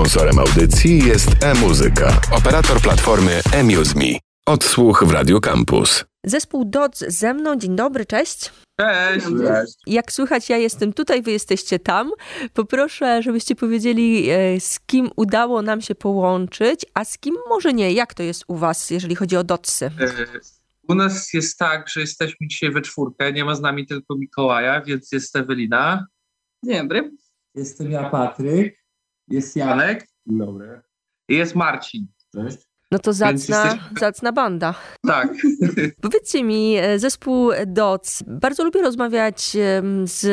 Sponsorem audycji jest e-muzyka, operator platformy eMuseMe. Odsłuch w Radio Campus. Zespół DOC ze mną. Dzień dobry, cześć. Cześć. Cześć. Jak słychać, ja jestem tutaj, wy jesteście tam. Poproszę, żebyście powiedzieli, e, z kim udało nam się połączyć, a z kim może nie. Jak to jest u was, jeżeli chodzi o dotsy? E, u nas jest tak, że jesteśmy dzisiaj we czwórkę, nie ma z nami tylko Mikołaja, więc jest Ewelina. Dzień dobry. Jestem ja, Patryk. Jest Janek. Dobry. I jest Marcin. Cześć. No to zacna, jesteś... zacna banda. Tak. Powiedzcie mi, e, zespół DOC, bardzo lubię rozmawiać z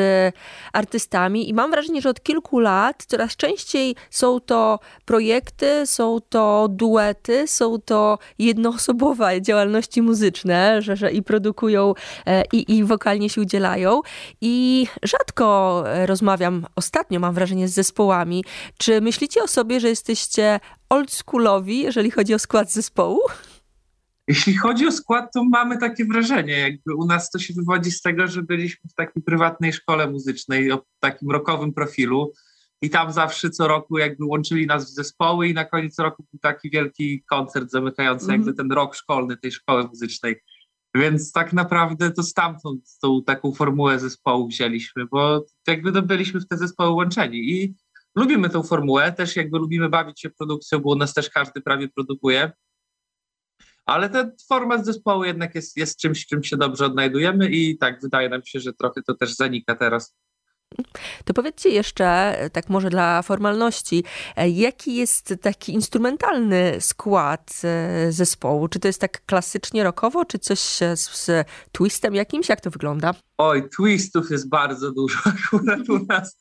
artystami i mam wrażenie, że od kilku lat coraz częściej są to projekty, są to duety, są to jednoosobowe działalności muzyczne, że, że i produkują, e, i, i wokalnie się udzielają. I rzadko rozmawiam, ostatnio mam wrażenie, z zespołami. Czy myślicie o sobie, że jesteście oldschoolowi, jeżeli chodzi o skład zespołu? Jeśli chodzi o skład, to mamy takie wrażenie, jakby u nas to się wywodzi z tego, że byliśmy w takiej prywatnej szkole muzycznej o takim rokowym profilu i tam zawsze co roku jakby łączyli nas w zespoły i na koniec roku był taki wielki koncert zamykający mm. jakby ten rok szkolny tej szkoły muzycznej. Więc tak naprawdę to stamtąd tą taką formułę zespołu wzięliśmy, bo jakby no byliśmy w te zespoły łączeni i lubimy tę formułę, też jakby lubimy bawić się produkcją, bo u nas też każdy prawie produkuje. Ale ten format zespołu jednak jest, jest czymś, czym się dobrze odnajdujemy i tak wydaje nam się, że trochę to też zanika teraz. To powiedzcie jeszcze, tak może dla formalności, jaki jest taki instrumentalny skład e, zespołu? Czy to jest tak klasycznie rockowo, czy coś z, z twistem jakimś? Jak to wygląda? Oj, twistów jest bardzo dużo akurat u nas.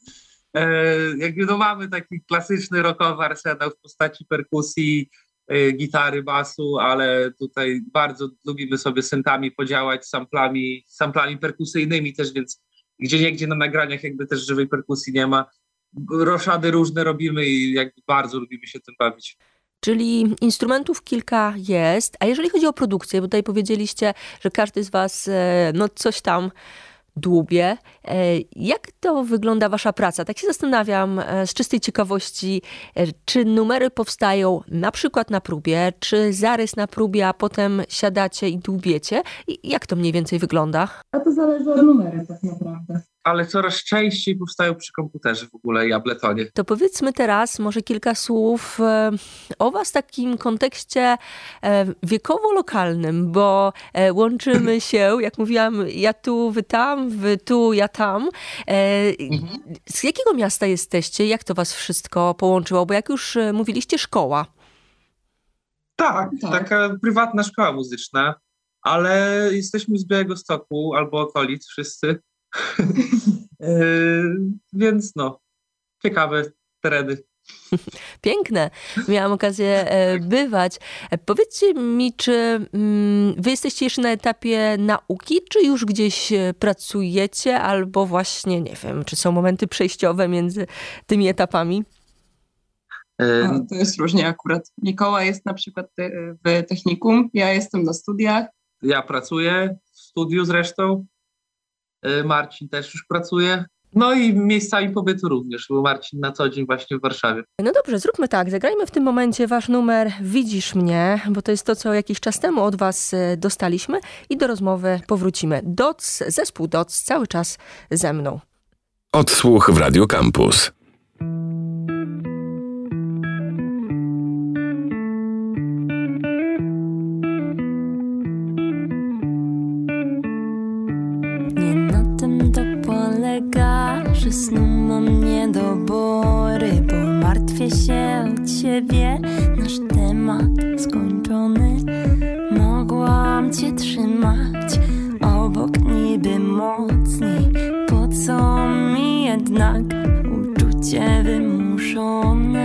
E, jakby no mamy taki klasyczny rockowy arsenał w postaci perkusji, e, gitary, basu, ale tutaj bardzo lubimy sobie syntami podziałać, samplami, samplami perkusyjnymi też, więc gdzie niegdzie na nagraniach jakby też żywej perkusji nie ma. Roszady różne robimy i jakby bardzo lubimy się tym bawić. Czyli instrumentów kilka jest, a jeżeli chodzi o produkcję, bo tutaj powiedzieliście, że każdy z Was e, no coś tam dłubie. E, jak to wygląda wasza praca? Tak się zastanawiam e, z czystej ciekawości, e, czy numery powstają na przykład na próbie, czy zarys na próbie, a potem siadacie i dłubiecie? I jak to mniej więcej wygląda? A to zależy od numeru tak naprawdę ale coraz częściej powstają przy komputerze w ogóle i Abletonie. To powiedzmy teraz może kilka słów e, o Was w takim kontekście e, wiekowo-lokalnym, bo e, łączymy się, jak mówiłam, ja tu, wy tam, wy tu, ja tam. Mhm. Z jakiego miasta jesteście? Jak to Was wszystko połączyło? Bo jak już mówiliście, szkoła. Tak, tak. taka prywatna szkoła muzyczna, ale jesteśmy z Białego Stoku albo okolic wszyscy. E, więc no, ciekawe tereny. Piękne. Miałam okazję e, bywać. E, powiedzcie mi, czy mm, wy jesteście jeszcze na etapie nauki, czy już gdzieś pracujecie, albo właśnie, nie wiem, czy są momenty przejściowe między tymi etapami? No, to jest różnie akurat. Mikołaj jest na przykład w technikum, ja jestem na studiach. Ja pracuję w studiu zresztą. E, Marcin też już pracuje. No i miejscami pobytu również, bo Marcin na co dzień właśnie w Warszawie. No dobrze, zróbmy tak. Zagrajmy w tym momencie wasz numer Widzisz mnie, bo to jest to, co jakiś czas temu od was e, dostaliśmy i do rozmowy powrócimy. Doc, zespół Doc cały czas ze mną. Odsłuch w Radio Campus. Że snu mam niedobory Bo martwię się o ciebie. Nasz temat skończony. Mogłam cię trzymać Obok niby mocniej Po co mi jednak Uczucie wymuszone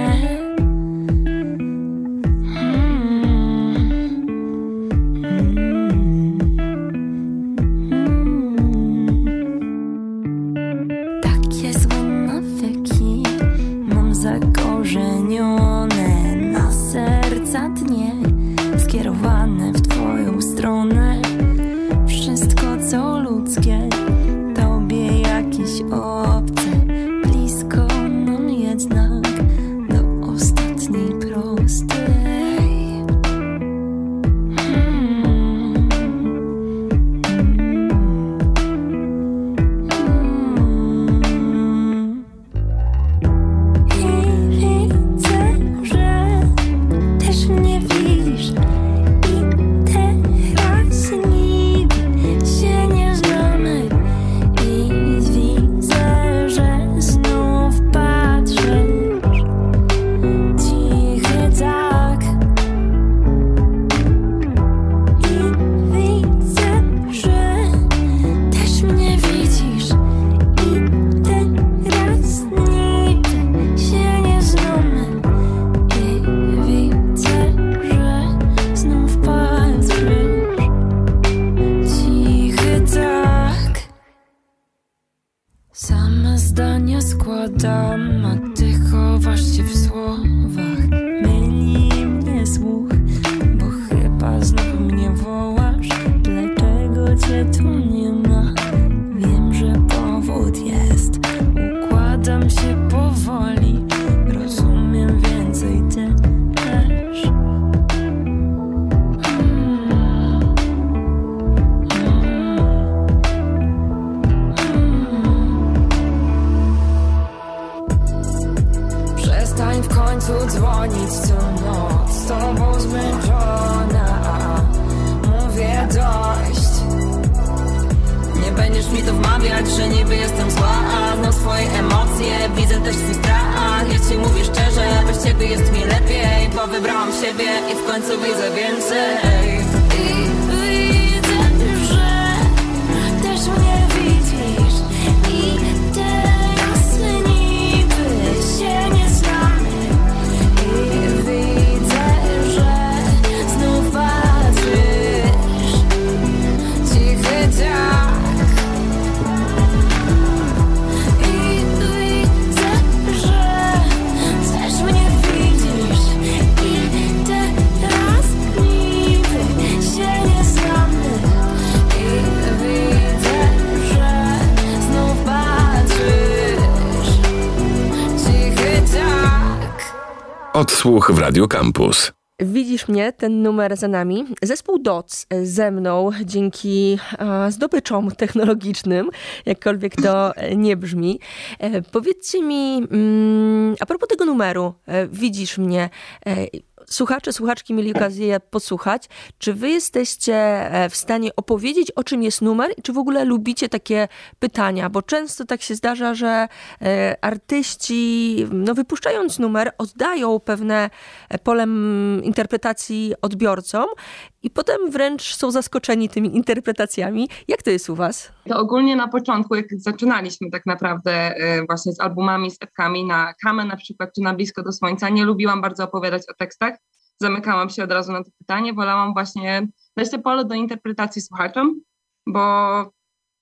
wmawiać, że niby jestem zła A znam swoje emocje, widzę też twój strach. Ja ci mówię szczerze, bez ciebie jest mi lepiej Bo wybrałam siebie i w końcu widzę więcej Odsłuch w Radio Campus. Widzisz mnie, ten numer za nami. Zespół DOC ze mną dzięki e, zdobyczom technologicznym, jakkolwiek to nie brzmi. E, powiedzcie mi, mm, a propos tego numeru, e, widzisz mnie, e, słuchacze, słuchaczki mieli okazję posłuchać. Czy wy jesteście e, w stanie opowiedzieć, o czym jest numer? Czy w ogóle lubicie takie pytania? Bo często tak się zdarza, że e, artyści, no wypuszczając numer, oddają pewne e, pole interpretacji odbiorcom i potem wręcz są zaskoczeni tymi interpretacjami. Jak to jest u was? To ogólnie na początku, jak zaczynaliśmy tak naprawdę właśnie z albumami, z epkami na Kamę na przykład, czy na Blisko do Słońca, nie lubiłam bardzo opowiadać o tekstach, zamykałam się od razu na to pytanie. Wolałam właśnie dać te pole do interpretacji słuchaczom, bo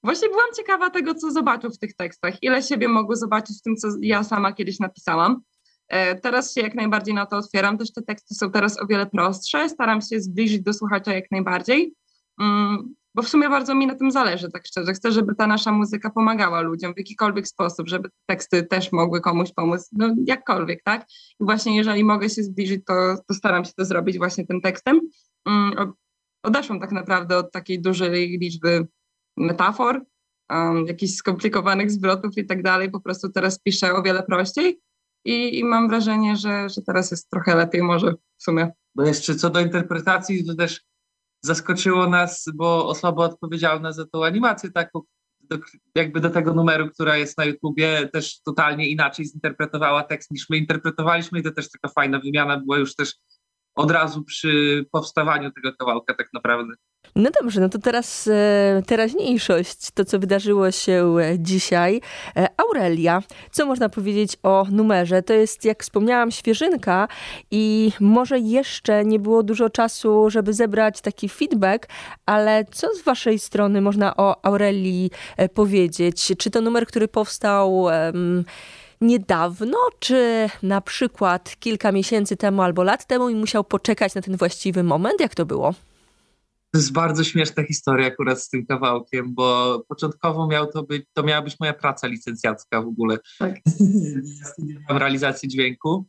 właśnie byłam ciekawa tego, co zobaczą w tych tekstach, ile siebie mogą zobaczyć w tym, co ja sama kiedyś napisałam. E, teraz się jak najbardziej na to otwieram, też te teksty są teraz o wiele prostsze, staram się zbliżyć do słuchacza jak najbardziej. Mm, bo w sumie bardzo mi na tym zależy, tak szczerze. Chcę, żeby ta nasza muzyka pomagała ludziom w jakikolwiek sposób, żeby teksty też mogły komuś pomóc, no jakkolwiek, tak? I właśnie jeżeli mogę się zbliżyć, to, to staram się to zrobić właśnie tym tekstem. Um, odeszłam tak naprawdę od takiej dużej liczby metafor, um, jakichś skomplikowanych zwrotów i tak dalej. Po prostu teraz piszę o wiele prościej i, i mam wrażenie, że, że teraz jest trochę lepiej może w sumie. Bo jeszcze co do interpretacji, to też zaskoczyło nas, bo osoba odpowiedzialna za tą animację taką, do, jakby do tego numeru, która jest na YouTubie, też totalnie inaczej zinterpretowała tekst niż my interpretowaliśmy i to też taka fajna wymiana była już też od razu przy powstawaniu tego kawałka tak naprawdę. No dobrze, no to teraz e, teraźniejszość, to co wydarzyło się dzisiaj. E, Aurelia, co można powiedzieć o numerze? To jest, jak wspomniałam, świeżynka i może jeszcze nie było dużo czasu, żeby zebrać taki feedback, ale co z waszej strony można o Aurelii e, powiedzieć? Czy to numer, który powstał niedawno, czy na przykład kilka miesięcy temu albo lat temu i musiał poczekać na ten właściwy moment? Jak to było? To jest bardzo śmieszna historia akurat z tym kawałkiem, bo początkowo miał to być, to miała być moja praca licencjacka w ogóle. Tak. w realizacji dźwięku.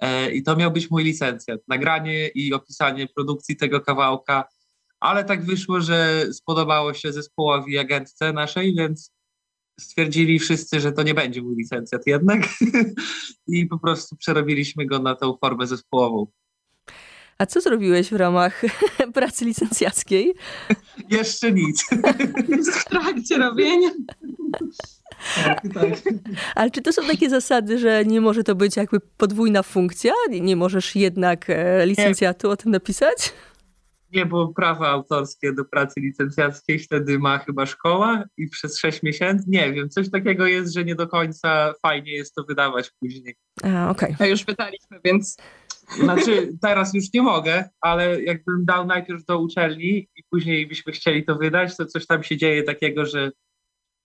E, I to miał być mój licencjat. Nagranie i opisanie produkcji tego kawałka, ale tak wyszło, że spodobało się zespołowi agentce naszej, więc stwierdzili wszyscy, że to nie będzie mój licencjat jednak i po prostu przerobiliśmy go na tą formę zespołową. A co zrobiłeś w ramach pracy licencjackiej? Jeszcze nic. W trakcie robienia. Tak, tak. Ale czy to są takie zasady, że nie może to być jakby podwójna funkcja? Nie możesz jednak e, licencjatu nie. o tym napisać? Nie, bo prawa autorskie do pracy licencjackiej wtedy ma chyba szkoła i przez sześć miesięcy, nie wiem, coś takiego jest, że nie do końca fajnie jest to wydawać później. A, okej. Okay. A już pytaliśmy, więc znaczy, teraz już nie mogę, ale jakbym dał najpierw do uczelni i później byśmy chcieli to wydać, to coś tam się dzieje takiego, że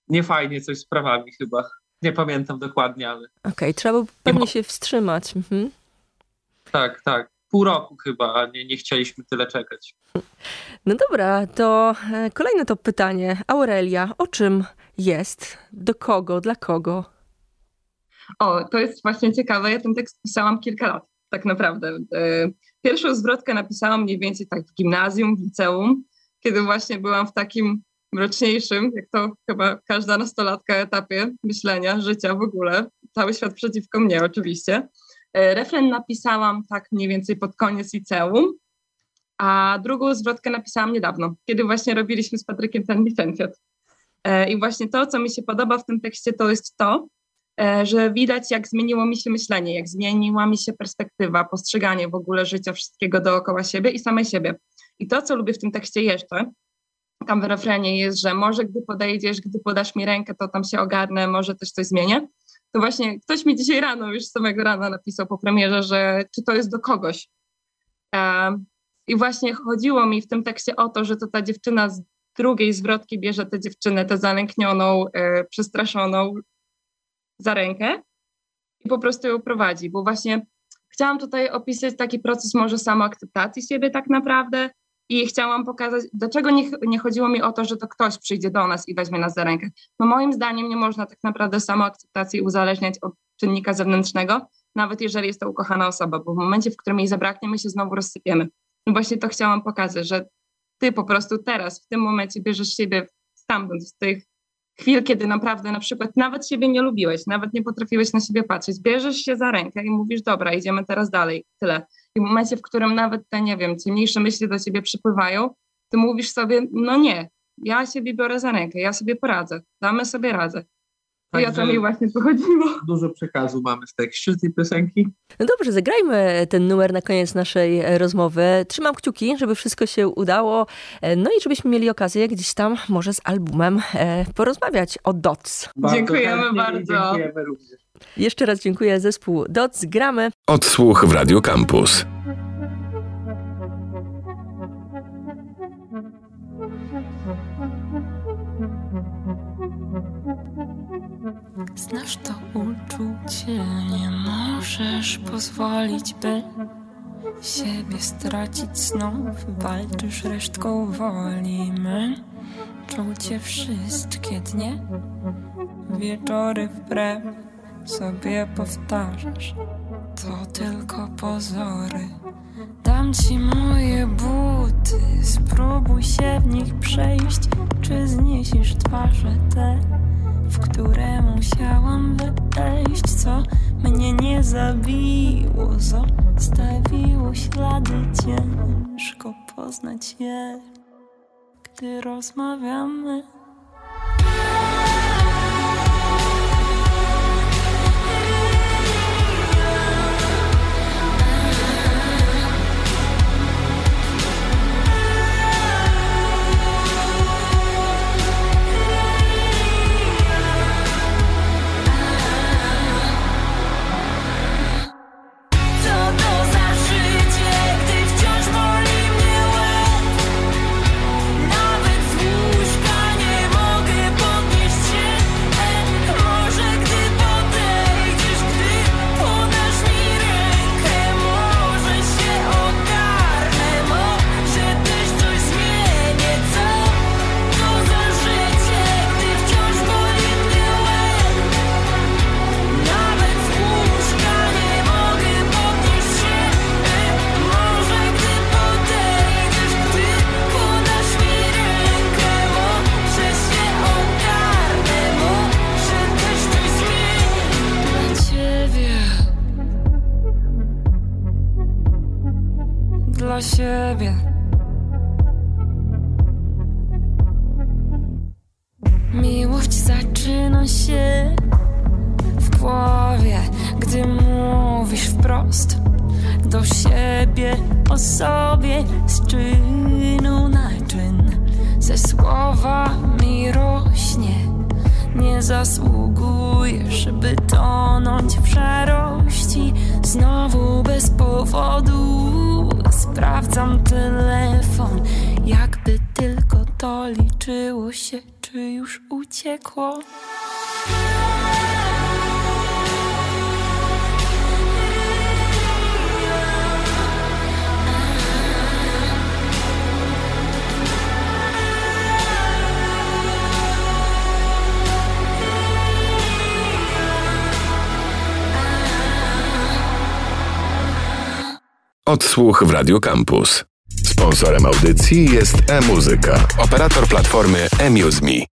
nie fajnie coś z prawami chyba. Nie pamiętam dokładnie, ale... Okej, okay, trzeba pewnie się wstrzymać. Mhm. Tak, tak. Pół roku chyba, a nie, nie chcieliśmy tyle czekać. No dobra, to e, kolejne to pytanie. Aurelia, o czym jest? Do kogo? Dla kogo? O, to jest właśnie ciekawe. Ja ten tekst pisałam kilka lat tak naprawdę. E, pierwszą zwrotkę napisałam mniej więcej tak w gimnazjum, w liceum, kiedy właśnie byłam w takim mroczniejszym, jak to chyba każda nastolatka etapie myślenia, życia w ogóle. Cały świat przeciwko mnie oczywiście. E, refren napisałam tak mniej więcej pod koniec liceum, a drugą zwrotkę napisałam niedawno, kiedy właśnie robiliśmy z Patrykiem ten licencjat. E, I właśnie to, co mi się podoba w tym tekście, to jest to, e, że widać, jak zmieniło mi się myślenie, jak zmieniła mi się perspektywa, postrzeganie w ogóle życia, wszystkiego dookoła siebie i samej siebie. I to, co lubię w tym tekście jeszcze, tam w refrenie jest, że może gdy podejdziesz, gdy podasz mi rękę, to tam się ogarnę, może też coś zmienię. To właśnie ktoś mi dzisiaj rano, już samego rana napisał po premierze, że czy to jest do kogoś. E, I właśnie chodziło mi w tym tekście o to, że to ta dziewczyna z drugiej zwrotki bierze tę dziewczynę, tę zalęknioną, e, przestraszoną za rękę i po prostu ją prowadzi, bo właśnie chciałam tutaj opisać taki proces może samoakceptacji siebie tak naprawdę i chciałam pokazać, dlaczego nie, nie chodziło mi o to, że to ktoś przyjdzie do nas i weźmie nas za rękę. No moim zdaniem nie można tak naprawdę samoakceptacji uzależniać od czynnika zewnętrznego, nawet jeżeli jest to ukochana osoba, bo w momencie, w którym jej zabraknie, my się znowu rozsypiemy. No właśnie to chciałam pokazać, że ty po prostu teraz, w tym momencie bierzesz siebie stamtąd, z tych chwil, kiedy naprawdę na przykład nawet siebie nie lubiłeś, nawet nie potrafiłeś na siebie patrzeć, bierzesz się za rękę i mówisz, dobra, idziemy teraz dalej, tyle. I w momencie, w którym nawet te, nie wiem, ciemniejsze myśli do ciebie przypływają, ty mówisz sobie, no nie, ja siebie biorę za rękę, ja sobie poradzę, damy sobie radę. I o to Także- mi właśnie tu chodziło. Dużo przekazu mamy w tekście tej piosenki. No dobrze, zagrajmy ten numer na koniec naszej e, rozmowy. Trzymam kciuki, żeby wszystko się udało. E, No i żebyśmy mieli okazję gdzieś tam może z albumem e, porozmawiać o DOTS. Bardzo Dziękujemy bardzo. Dziękujemy również. Jeszcze raz dziękuję zespół DOTS. Gramy. Odsłuch w Radio Campus. Znasz to uczucie, nie możesz pozwolić, by siebie stracić znów. Walczysz resztką woli, męczą cię wszystkie dnie. Wieczory wbrew sobie powtarzasz, to tylko pozory. Dam ci moje buty, spróbuj się w nich przejść. Czy zniesiesz twarze te? W które musiałam wejść, co mnie nie zabiło, zostawiło ślady ciężko poznać je, gdy rozmawiamy. Miłość zaczyna się w głowie, gdy mówisz wprost do siebie o sobie z czynu na czyn. Ze słowami rośnie, nie zasługujesz, by tonąć w szarości. Znowu bez powodu sprawdzam telefon, jakby tylko to liczyło się, czy już uciekło. Odsłuch w Radio Campus. Sponsorem audycji jest e-muzyka, operator platformy eMuseMe.